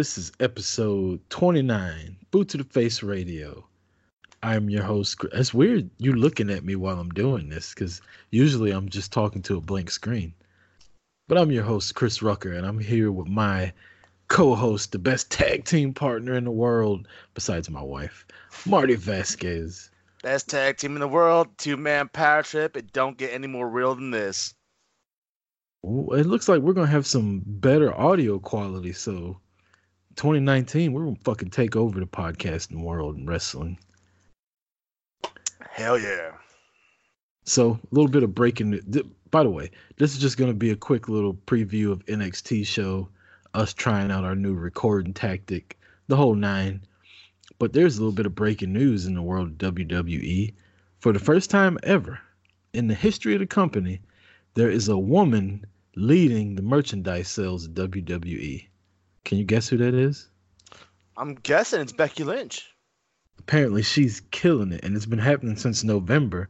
This is episode 29, Boot to the Face Radio. I'm your host. It's weird you looking at me while I'm doing this because usually I'm just talking to a blank screen. But I'm your host, Chris Rucker, and I'm here with my co host, the best tag team partner in the world, besides my wife, Marty Vasquez. Best tag team in the world, two man power trip. It don't get any more real than this. It looks like we're gonna have some better audio quality. So, 2019, we're gonna fucking take over the podcasting world and wrestling. Hell yeah! So, a little bit of breaking. By the way, this is just gonna be a quick little preview of NXT show, us trying out our new recording tactic, the whole nine. But there's a little bit of breaking news in the world of WWE. For the first time ever in the history of the company, there is a woman leading the merchandise sales of WWE. Can you guess who that is? I'm guessing it's Becky Lynch. Apparently, she's killing it, and it's been happening since November,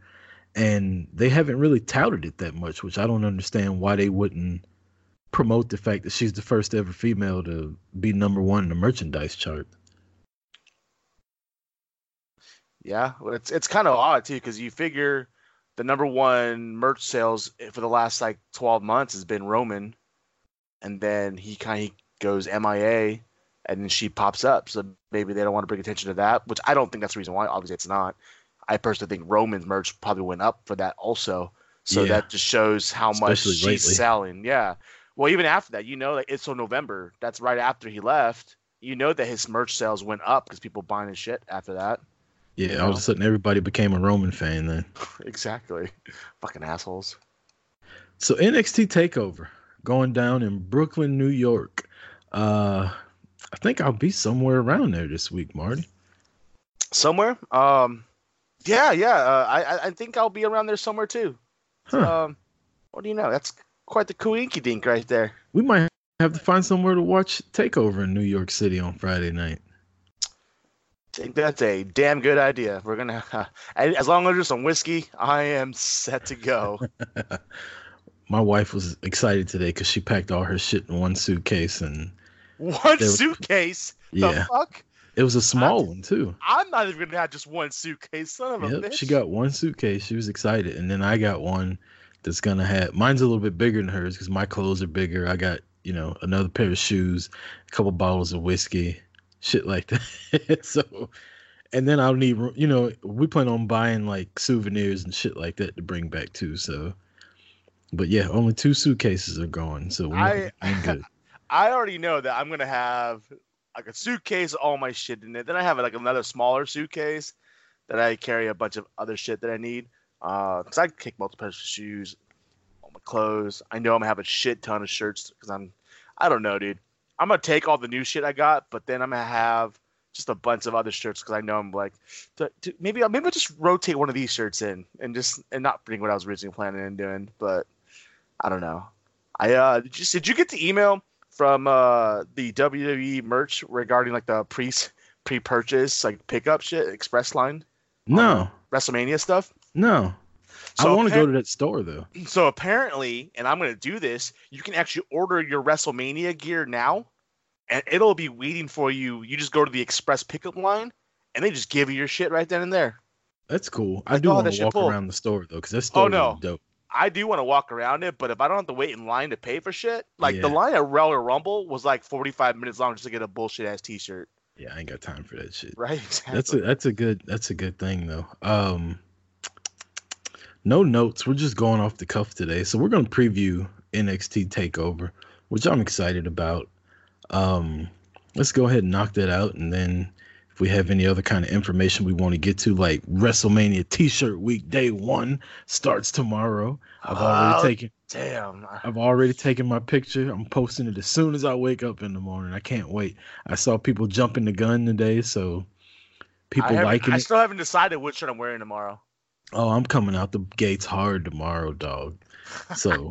and they haven't really touted it that much, which I don't understand why they wouldn't promote the fact that she's the first ever female to be number one in the merchandise chart. Yeah, it's it's kind of odd too because you figure the number one merch sales for the last like 12 months has been Roman, and then he kind of goes MIA, and then she pops up. So maybe they don't want to bring attention to that, which I don't think that's the reason why. Obviously, it's not. I personally think Roman's merch probably went up for that also. So yeah. that just shows how Especially much she's lately. selling. Yeah. Well, even after that, you know, like it's so November. That's right after he left. You know that his merch sales went up because people buying his shit after that. Yeah, you know? all of a sudden everybody became a Roman fan then. exactly. Fucking assholes. So NXT Takeover going down in Brooklyn, New York. Uh I think I'll be somewhere around there this week, Marty. Somewhere? Um yeah, yeah. Uh, I I think I'll be around there somewhere too. Huh. Um what do you know? That's quite the coinky dink right there. We might have to find somewhere to watch Takeover in New York City on Friday night I think that's a damn good idea. We're gonna, uh, as long as there's some whiskey, I am set to go. My wife was excited today because she packed all her shit in one suitcase and one suitcase. Yeah, fuck. It was a small I'm, one too. I'm not even gonna have just one suitcase, son of yep, a bitch. She got one suitcase. She was excited, and then I got one that's gonna have. Mine's a little bit bigger than hers because my clothes are bigger. I got you know another pair of shoes, a couple bottles of whiskey, shit like that. so, and then I'll need, you know, we plan on buying like souvenirs and shit like that to bring back too. So, but yeah, only two suitcases are gone, so we're I, good. I already know that I'm gonna have like a suitcase, all my shit in it. Then I have like another smaller suitcase that I carry a bunch of other shit that I need. Uh, cause I kick multiple pairs of shoes, all my clothes. I know I'm gonna have a shit ton of shirts because I'm, I don't know, dude. I'm gonna take all the new shit I got, but then I'm gonna have just a bunch of other shirts because I know I'm like, to, to, maybe maybe I'll just rotate one of these shirts in and just and not bring what I was originally planning on doing. But I don't know. I uh, you, did you get the email from uh the WWE merch regarding like the pre pre purchase like pickup shit express line? No. WrestleMania stuff. No. So I want to go to that store though. So apparently, and I'm going to do this, you can actually order your WrestleMania gear now, and it'll be waiting for you. You just go to the express pickup line, and they just give you your shit right then and there. That's cool. I, do want to walk around the store though, because that store oh, no. is dope. I do want to walk around it, but if I don't have to wait in line to pay for shit, like yeah. the line at Royal Rumble was like 45 minutes long just to get a bullshit ass T-shirt. Yeah, I ain't got time for that shit. Right. Exactly. That's a that's a good that's a good thing though. Um, no notes. We're just going off the cuff today. So we're going to preview NXT Takeover, which I'm excited about. Um, let's go ahead and knock that out, and then we have any other kind of information we want to get to, like WrestleMania T-shirt week, day one starts tomorrow. I've already oh, taken. Damn. I've already taken my picture. I'm posting it as soon as I wake up in the morning. I can't wait. I saw people jumping the gun today, so people liking it. I still haven't decided which shirt I'm wearing tomorrow. Oh, I'm coming out the gates hard tomorrow, dog. So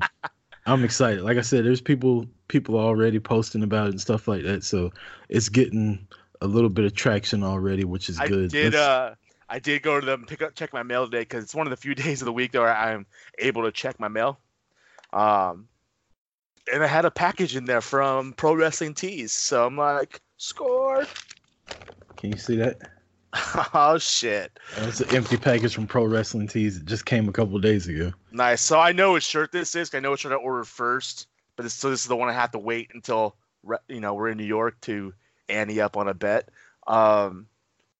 I'm excited. Like I said, there's people people already posting about it and stuff like that. So it's getting a little bit of traction already, which is I good. Did uh I did go to them pick up check my mail today because it's one of the few days of the week where I'm able to check my mail. Um, and I had a package in there from Pro Wrestling Tees. So I'm like, score. Can you see that? oh shit! It's an empty package from Pro Wrestling Tees. It just came a couple days ago. Nice. So I know what shirt this is. I know what shirt I ordered first, but this, so this is the one I have to wait until you know we're in New York to ante up on a bet. Um,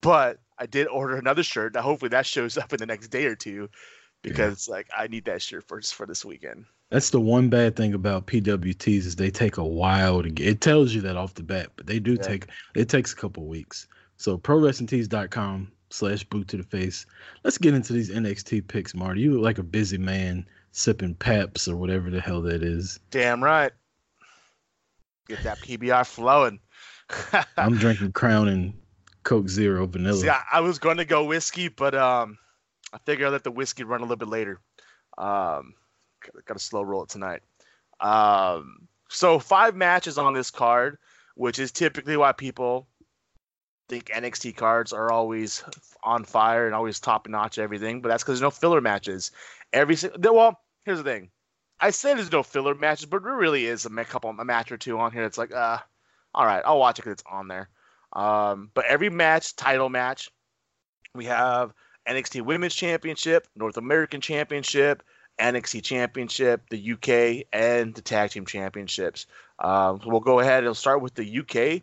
but I did order another shirt. Now hopefully that shows up in the next day or two, because yeah. like I need that shirt for for this weekend. That's the one bad thing about PWTs is they take a while to get. It tells you that off the bat, but they do yeah. take. It takes a couple weeks. So prowrestlingtees.com slash boot to the face. Let's get into these NXT picks, Marty. You look like a busy man sipping Pabst or whatever the hell that is. Damn right. Get that PBR flowing. I'm drinking Crown and Coke Zero vanilla. Yeah, I, I was going to go whiskey, but um, I figured I'll let the whiskey run a little bit later. Um, got to slow roll it tonight. Um, so five matches on this card, which is typically why people think NXT cards are always on fire and always top notch everything. But that's because there's no filler matches. Every well, here's the thing. I say there's no filler matches, but there really is a couple a match or two on here. It's like, uh, all right, I'll watch it because it's on there. Um, but every match, title match, we have NXT Women's Championship, North American Championship, NXT Championship, the UK, and the Tag Team Championships. Um, so we'll go ahead and start with the UK.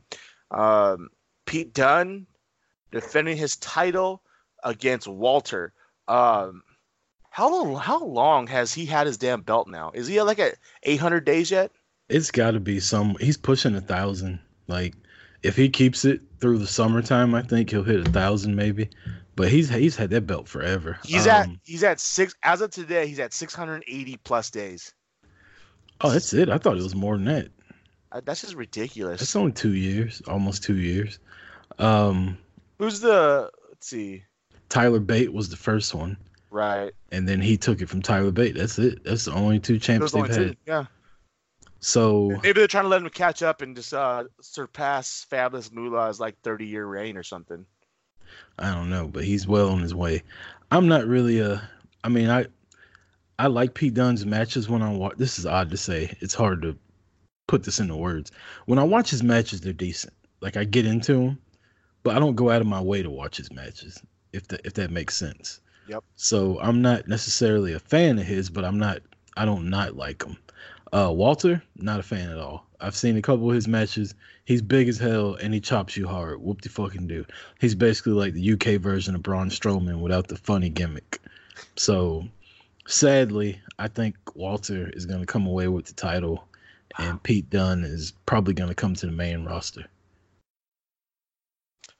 Um, Pete Dunne defending his title against Walter. Um, how? How long has he had his damn belt now? Is he like at 800 days yet? It's got to be some. He's pushing a thousand. Like if he keeps it through the summertime, I think he'll hit a thousand maybe. But he's he's had that belt forever. He's um, at he's at six as of today. He's at 680 plus days. Oh, that's it. I thought it was more than that. Uh, that's just ridiculous. It's only two years, almost two years. Um, Who's the? Let's see. Tyler Bate was the first one. Right. And then he took it from Tyler Bate. That's it. That's the only two champs they've had. Two. Yeah. So maybe they're trying to let him catch up and just uh, surpass Fabulous Moolah's like 30 year reign or something. I don't know, but he's well on his way. I'm not really a. I mean, I I like Pete Dunne's matches when I watch. This is odd to say. It's hard to put this into words. When I watch his matches, they're decent. Like I get into them, but I don't go out of my way to watch his matches. If that if that makes sense. Yep. So I'm not necessarily a fan of his, but I'm not. I don't not like him. Uh, Walter, not a fan at all. I've seen a couple of his matches. He's big as hell and he chops you hard. Whoop the fucking do. He's basically like the UK version of Braun Strowman without the funny gimmick. So sadly, I think Walter is going to come away with the title, and Pete Dunne is probably going to come to the main roster.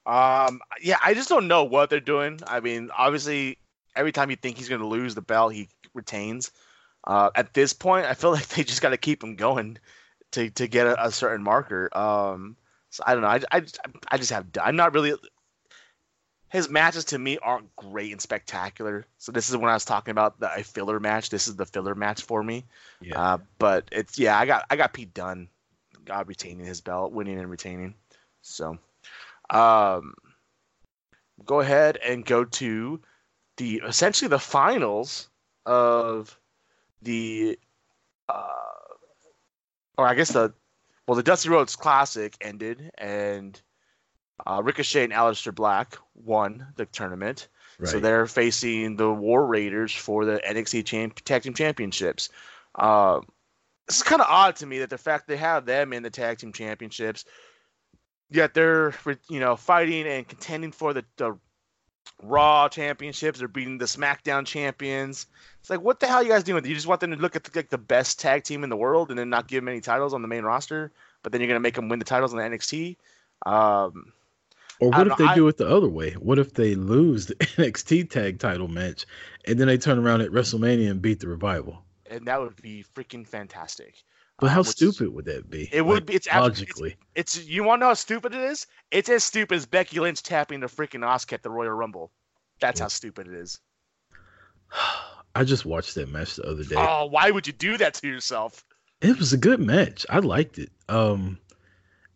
Um, yeah, I just don't know what they're doing. I mean, obviously, every time you think he's going to lose the belt, he retains. Uh, at this point, I feel like they just got to keep him going to to get a, a certain marker. Um, so I don't know. I, I, I just have I'm not really. His matches to me aren't great and spectacular. So this is when I was talking about the a filler match. This is the filler match for me. Yeah. Uh, but it's yeah, I got I got Pete Dunne, God retaining his belt, winning and retaining. So, um, go ahead and go to the essentially the finals of the uh, or I guess the well, the Dusty Rhodes Classic ended, and uh, Ricochet and Aleister Black won the tournament. Right. So they're facing the War Raiders for the NXT champ- Tag Team Championships. Uh, this is kind of odd to me that the fact they have them in the Tag Team Championships, yet they're you know fighting and contending for the, the Raw championships. They're beating the SmackDown champions. It's like, what the hell are you guys doing? You just want them to look at the, like the best tag team in the world and then not give them any titles on the main roster, but then you're gonna make them win the titles on the NXT. Um, or what if know, they I, do it the other way? What if they lose the NXT tag title match and then they turn around at WrestleMania and beat the revival? And that would be freaking fantastic. But how stupid would that be? It would be. It's logically. It's, it's, you want to know how stupid it is? It's as stupid as Becky Lynch tapping the freaking Asuka at the Royal Rumble. That's how stupid it is. I just watched that match the other day. Oh, why would you do that to yourself? It was a good match. I liked it. Um,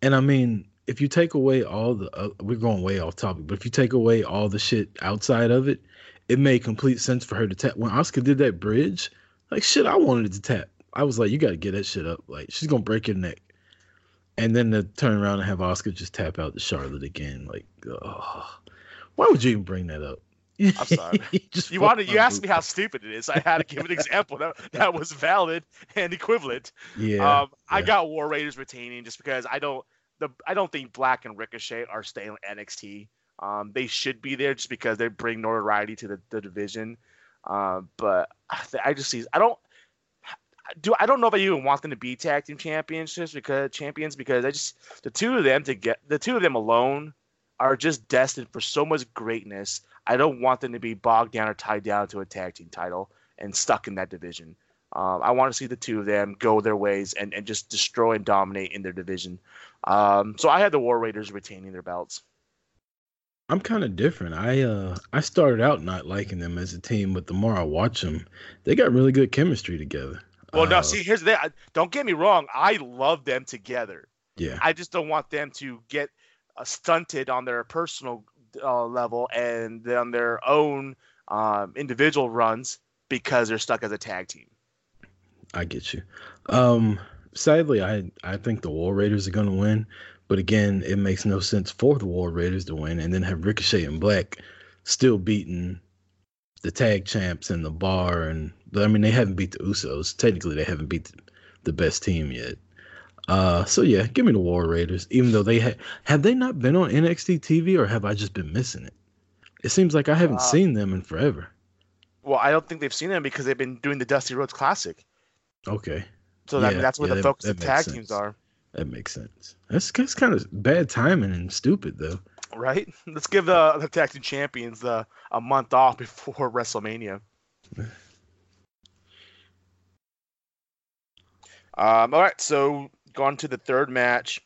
and I mean, if you take away all the, uh, we're going way off topic, but if you take away all the shit outside of it, it made complete sense for her to tap. When Asuka did that bridge, like shit, I wanted to tap I was like, you got to get that shit up. Like she's gonna break your neck, and then to turn around and have Asuka just tap out to Charlotte again. Like, oh, why would you even bring that up? I'm sorry. you, you wanted you asked me how stupid it is. I had to give an example that, that was valid and equivalent. Yeah, um, yeah. I got War Raiders retaining just because I don't the I don't think Black and Ricochet are staying in NXT. Um, they should be there just because they bring notoriety to the, the division. Uh, but I just see I don't do I don't know if I even want them to be tag team championships because champions because I just the two of them to get the two of them alone are just destined for so much greatness. I don't want them to be bogged down or tied down to a tag team title and stuck in that division. Um, I want to see the two of them go their ways and, and just destroy and dominate in their division. Um, so I had the War Raiders retaining their belts. I'm kind of different. I uh I started out not liking them as a team, but the more I watch them, they got really good chemistry together. Well, uh, no, see, here's the thing. Don't get me wrong. I love them together. Yeah. I just don't want them to get uh, stunted on their personal uh, level and on their own um, individual runs because they're stuck as a tag team. I get you. Um, sadly, I I think the War Raiders are going to win, but again, it makes no sense for the War Raiders to win and then have Ricochet and Black still beating the tag champs and the bar and I mean they haven't beat the Usos. Technically, they haven't beat the, best team yet. Uh, so yeah, give me the War Raiders. Even though they have have they not been on NXT TV or have I just been missing it? It seems like I haven't Uh, seen them in forever. Well, I don't think they've seen them because they've been doing the Dusty Rhodes Classic. Okay, So I mean, Yeah, that's where yeah, the that- focus that of tag sense. teams are, that makes sense. That's that's kind of bad timing and stupid though. Right? Let's give the, the tag team champions the, a month off before WrestleMania. Um, all right, so going to the third match.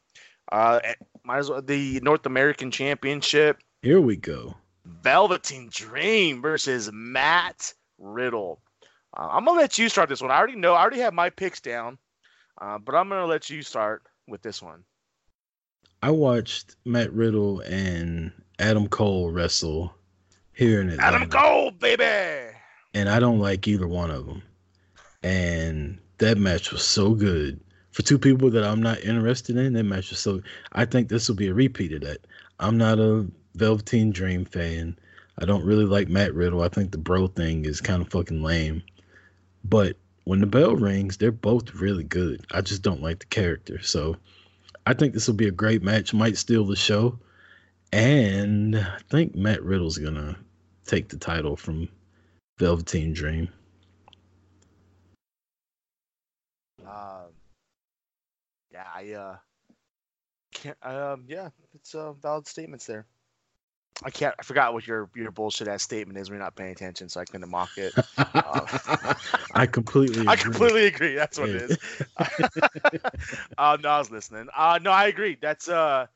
Uh, eh, might as well the North American Championship. Here we go. Velveteen Dream versus Matt Riddle. Uh, I'm gonna let you start this one. I already know. I already have my picks down, uh, but I'm gonna let you start with this one. I watched Matt Riddle and Adam Cole wrestle here in Atlanta. Adam Cole, baby. and I don't like either one of them. And that match was so good for two people that I'm not interested in. That match was so. I think this will be a repeat of that. I'm not a Velveteen Dream fan. I don't really like Matt Riddle. I think the bro thing is kind of fucking lame. But when the bell rings, they're both really good. I just don't like the character. So I think this will be a great match. Might steal the show. And I think Matt Riddle's gonna take the title from Velveteen Dream. Um, yeah, I uh, can't. Um, yeah, it's uh, valid statements there. I can't. I forgot what your your bullshit ass statement is. We're not paying attention, so I couldn't mock it. I completely I agree. completely agree. That's what it is. uh, no, I was listening. Uh, no, I agree. That's uh,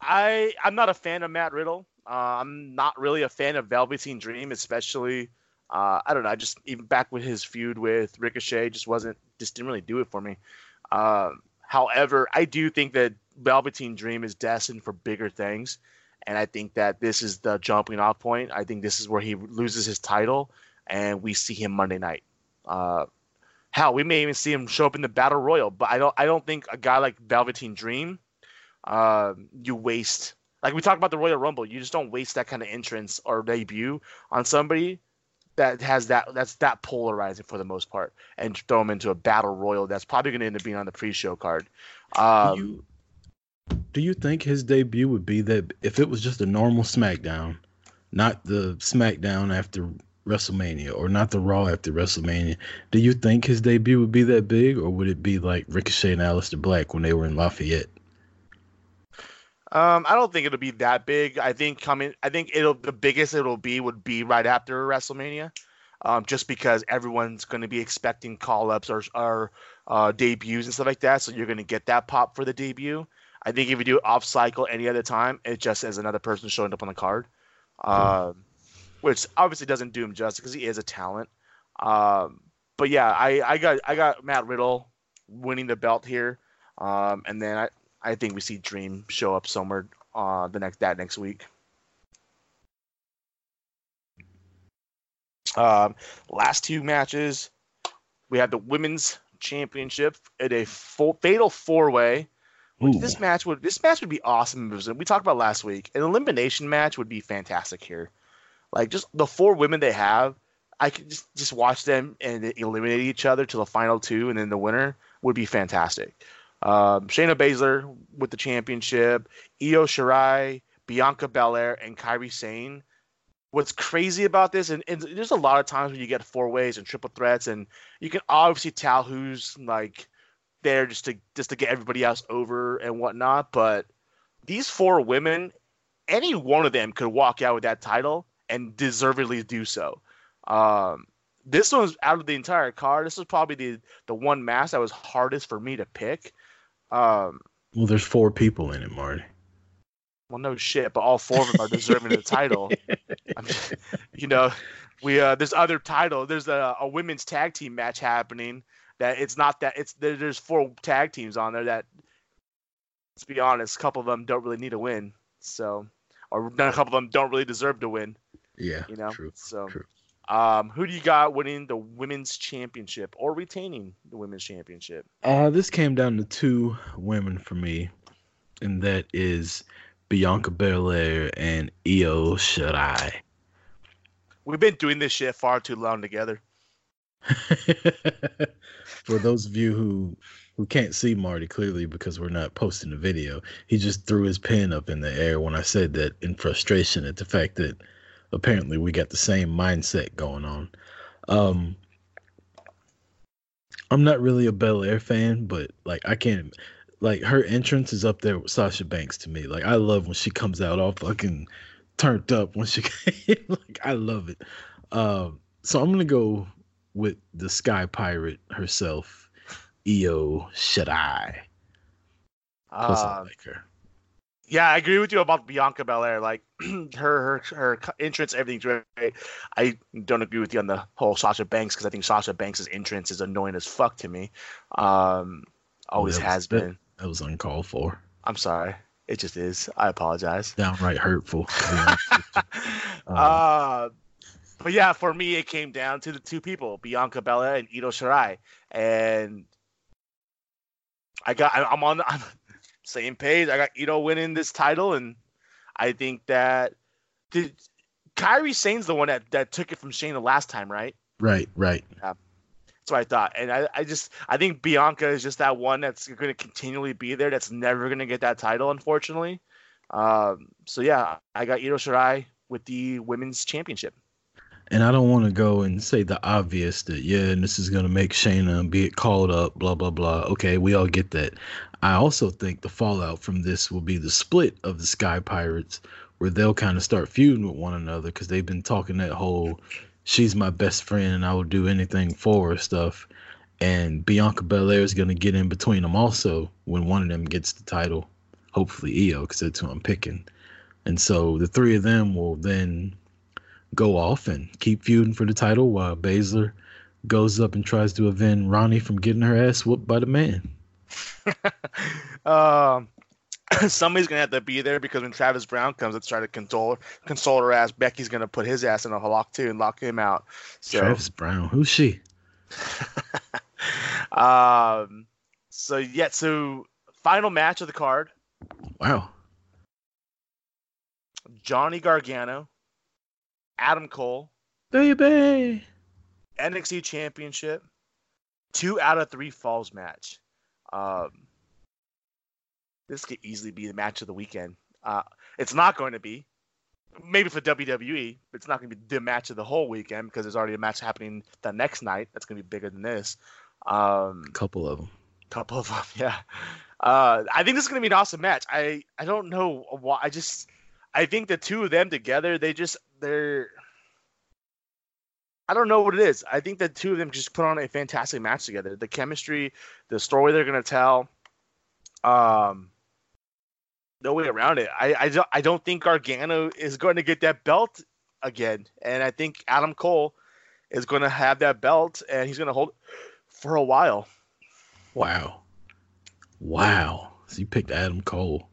I I'm not a fan of Matt Riddle. Uh, I'm not really a fan of Velveteen Dream, especially. Uh, I don't know. I just even back with his feud with Ricochet, just wasn't just didn't really do it for me. Um, however, I do think that Velveteen Dream is destined for bigger things, and I think that this is the jumping off point. I think this is where he loses his title, and we see him Monday night. Uh, hell, we may even see him show up in the battle royal. But I don't I don't think a guy like Velveteen Dream, uh, you waste like we talked about the Royal Rumble. You just don't waste that kind of entrance or debut on somebody that has that that's that polarizing for the most part, and throw him into a battle royal that's probably going to end up being on the pre-show card. Um, you do you think his debut would be that if it was just a normal SmackDown, not the SmackDown after WrestleMania or not the Raw after WrestleMania? Do you think his debut would be that big, or would it be like Ricochet and Aleister Black when they were in Lafayette? Um, I don't think it'll be that big. I think coming, I think it'll the biggest it'll be would be right after WrestleMania, um, just because everyone's going to be expecting call ups or or uh, debuts and stuff like that. So you're going to get that pop for the debut. I think if you do it off cycle any other time, it just is another person showing up on the card, um, which obviously doesn't do him justice because he is a talent. Um, but yeah, I, I got I got Matt Riddle winning the belt here, um, and then I, I think we see Dream show up somewhere uh, the next that next week. Um, last two matches, we have the women's Championship in a full, fatal four way. This match would this match would be awesome. We talked about last week. An elimination match would be fantastic here. Like just the four women they have, I could just just watch them and eliminate each other to the final two, and then the winner would be fantastic. Um, Shayna Baszler with the championship, Io Shirai, Bianca Belair, and Kairi Sane. What's crazy about this, and, and there's a lot of times when you get four ways and triple threats, and you can obviously tell who's like there just to just to get everybody else over and whatnot. But these four women, any one of them could walk out with that title and deservedly do so. Um, this one's out of the entire card. This is probably the the one match that was hardest for me to pick um, well, there's four people in it, Marty. Well, no shit, but all four of them are deserving of the title. I Just, you know, we uh, there's other title. There's a, a women's tag team match happening. That it's not that it's there, there's four tag teams on there that. Let's be honest, a couple of them don't really need a win. So, or a couple of them don't really deserve to win. Yeah, you know. True. So, true. Um, who do you got winning the women's championship or retaining the women's championship? Uh, this came down to two women for me, and that is Bianca Belair and Io Shirai. We've been doing this shit far too long together. for those of you who who can't see Marty clearly because we're not posting the video, he just threw his pen up in the air when I said that in frustration at the fact that apparently we got the same mindset going on. Um, I'm not really a Belair fan, but like I can't like her entrance is up there with Sasha Banks to me. Like I love when she comes out all fucking turned up when she like I love it. Um, so I'm gonna go with the Sky Pirate herself, Io Shirai. Plus, uh, I like her. Yeah, I agree with you about Bianca Belair. Like her, her, her entrance, everything's great. I don't agree with you on the whole Sasha Banks because I think Sasha Banks' entrance is annoying as fuck to me. Um, always was, has been. That was uncalled for. I'm sorry. It just is. I apologize. Downright hurtful. uh, uh, but yeah, for me, it came down to the two people, Bianca Belair and Io Shirai, and I got. I, I'm on. I'm, same page. I got Ito winning this title, and I think that did Kairi Sane's the one that, that took it from Shayna the last time, right? Right, right. Yeah. That's what I thought. And I, I just I think Bianca is just that one that's going to continually be there. That's never going to get that title, unfortunately. Um, so yeah, I got Ito Shirai with the women's championship. And I don't want to go and say the obvious that yeah, and this is to make Shayna be called up, blah blah blah. Okay, we all get that. I also think the fallout from this will be the split of the Sky Pirates, where they'll kind of start feuding with one another because they've been talking that whole "she's my best friend and I will do anything for her" stuff. And Bianca Belair is to get in between them also when one of them gets the title, hopefully Io, because that's who I'm picking. And so the three of them will then go off and keep feuding for the title while Baszler goes up and tries to avenge Ronnie from getting her ass whooped by the man. um, somebody's gonna have to be there because when Travis Browne comes to try to console console her ass, Becky's gonna put his ass in a lock too and lock him out. So, Travis Browne, who's she? um. So yeah. So final match of the card. Wow. Johnny Gargano, Adam Cole, baby, NXT Championship, two out of three falls match. Um, this could easily be the match of the weekend. Uh, it's not going to be. Maybe for WWE, but it's not going to be the match of the whole weekend because there's already a match happening the next night that's going to be bigger than this. Um, a couple of them. Couple of them, yeah. Uh, I think this is going to be an awesome match. I I don't know why. I just I think the two of them together, they just they're I don't know what it is. I think the two of them just put on a fantastic match together. The chemistry, the story they're gonna tell, um, no way around it. I I don't, I don't think Gargano is going to get that belt again, and I think Adam Cole is going to have that belt, and he's going to hold for a while. Wow, wow. So you picked Adam Cole.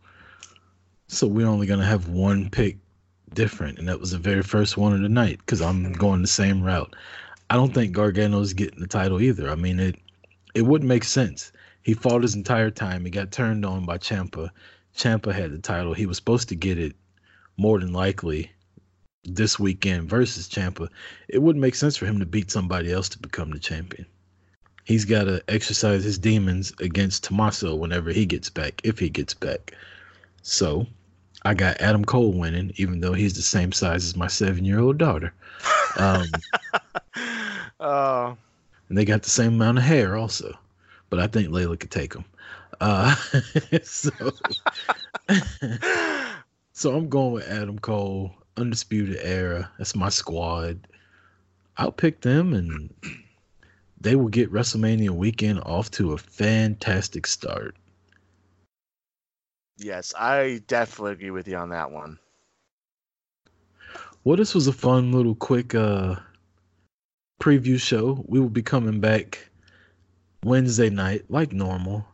So we're only going to have one pick different, and that was the very first one of the night because I'm mm-hmm. going the same route. I don't think Gargano's getting the title either. I mean, it It wouldn't make sense. He fought his entire time. He got turned on by Ciampa. Ciampa had the title. He was supposed to get it more than likely this weekend versus Ciampa. It wouldn't make sense for him to beat somebody else to become the champion. He's got to exercise his demons against Tommaso whenever he gets back, if he gets back. So I got Adam Cole winning, even though he's the same size as my seven year old daughter. Um, uh, and they got the same amount of hair, also. But I think Layla could take them. Uh, so, so I'm going with Adam Cole, Undisputed Era. That's my squad. I'll pick them, and they will get WrestleMania weekend off to a fantastic start. Yes, I definitely agree with you on that one. Well, this was a fun little quick uh preview show. We will be coming back Wednesday night, like normal,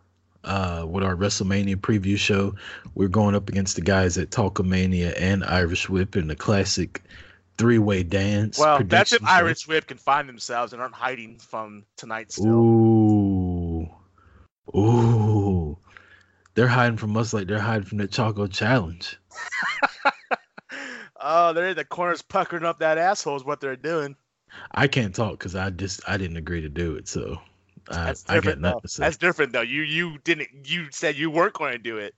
uh, with our WrestleMania preview show. We're going up against the guys at Talkamania and Irish Whip in the classic three way dance. Well, that's if Irish Whip can find themselves and aren't hiding from tonight still. Ooh. Ooh. They're hiding from us like they're hiding from the Choco Challenge. oh, they're in the corners puckering up that asshole is what they're doing. I can't talk because I just I didn't agree to do it, so I, I got nothing to say. That's different though. You you didn't you said you weren't going to do it,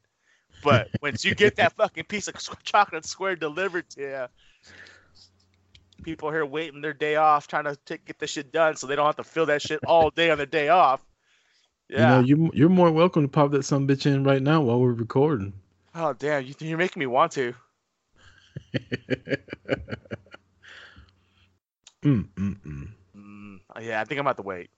but once you get that fucking piece of chocolate square delivered to you, people here waiting their day off, trying to take, get this shit done, so they don't have to fill that shit all day on their day off. Yeah. You know, you you're more welcome to pop that some bitch in right now while we're recording. Oh damn, you, you're making me want to. mm, mm, mm. Mm, yeah, I think I'm about to wait.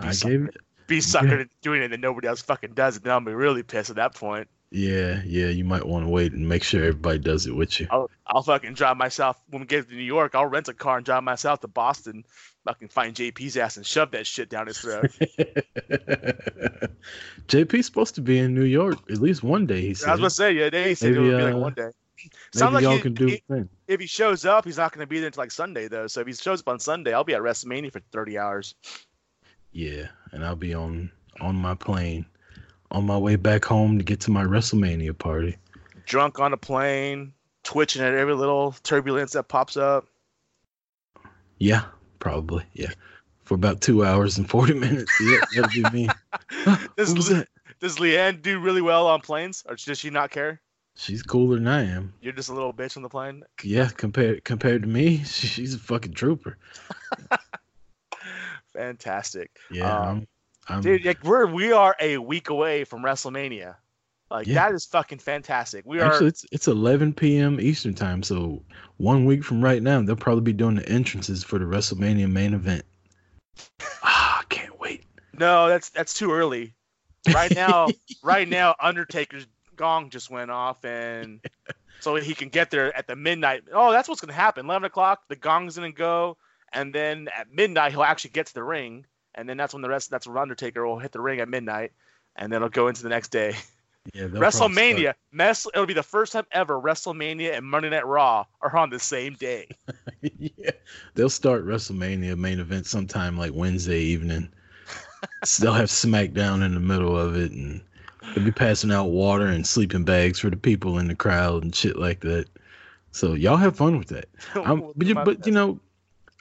Be I gave it. Be sucker yeah. doing it and nobody else fucking does it. Then I'll be really pissed at that point. Yeah, yeah, you might want to wait and make sure everybody does it with you. I'll, I'll fucking drive myself when we get to New York. I'll rent a car and drive myself to Boston fucking find JP's ass and shove that shit down his throat. JP's supposed to be in New York at least one day. He said. I was gonna say yeah, they said maybe, it would be like uh, one day. Sounds like y'all he, can do he, if he shows up, he's not gonna be there until like Sunday though. So if he shows up on Sunday, I'll be at WrestleMania for thirty hours. Yeah, and I'll be on on my plane on my way back home to get to my WrestleMania party. Drunk on a plane, twitching at every little turbulence that pops up. Yeah, probably. Yeah, for about two hours and forty minutes. Yeah, that'd be me. does, that? does Leanne do really well on planes, or does she not care? She's cooler than I am. You're just a little bitch on the plane. Yeah, compared compared to me, she's a fucking trooper. Fantastic. Yeah, um, I'm, dude. Like we're we are a week away from WrestleMania. Like yeah. that is fucking fantastic. We are actually it's it's 11 p.m. Eastern time, so one week from right now they'll probably be doing the entrances for the WrestleMania main event. Ah, I can't wait. No, that's that's too early. Right now, right now, Undertaker's gong just went off, and so he can get there at the midnight. Oh, that's what's gonna happen. 11 o'clock, the gong's gonna go, and then at midnight he'll actually get to the ring, and then that's when the rest. That's when Undertaker will hit the ring at midnight, and then it'll go into the next day. Yeah, WrestleMania, mess. It'll be the first time ever WrestleMania and Monday Night Raw are on the same day. yeah, they'll start WrestleMania main event sometime like Wednesday evening. they'll have SmackDown in the middle of it, and they'll be passing out water and sleeping bags for the people in the crowd and shit like that. So y'all have fun with that. but you, but you know,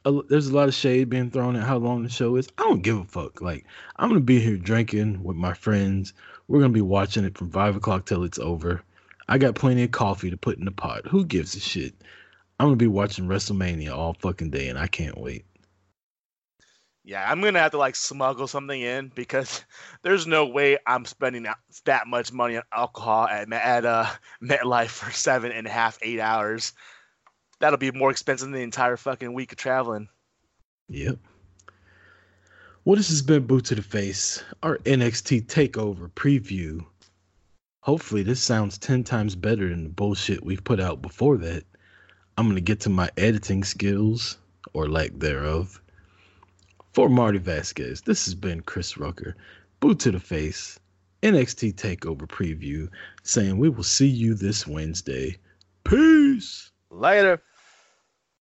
a, there's a lot of shade being thrown at how long the show is. I don't give a fuck. Like I'm gonna be here drinking with my friends we're gonna be watching it from five o'clock till it's over. I got plenty of coffee to put in the pot. Who gives a shit? I'm gonna be watching WrestleMania all fucking day, and I can't wait. Yeah, I'm gonna have to like smuggle something in because there's no way I'm spending that much money on alcohol at at uh, MetLife for seven and a half, eight hours. That'll be more expensive than the entire fucking week of traveling. Yep. Well, this has been Boot to the Face, our NXT Takeover preview. Hopefully, this sounds 10 times better than the bullshit we've put out before that. I'm going to get to my editing skills, or lack thereof. For Marty Vasquez, this has been Chris Rucker, Boot to the Face, NXT Takeover preview, saying we will see you this Wednesday. Peace. Later.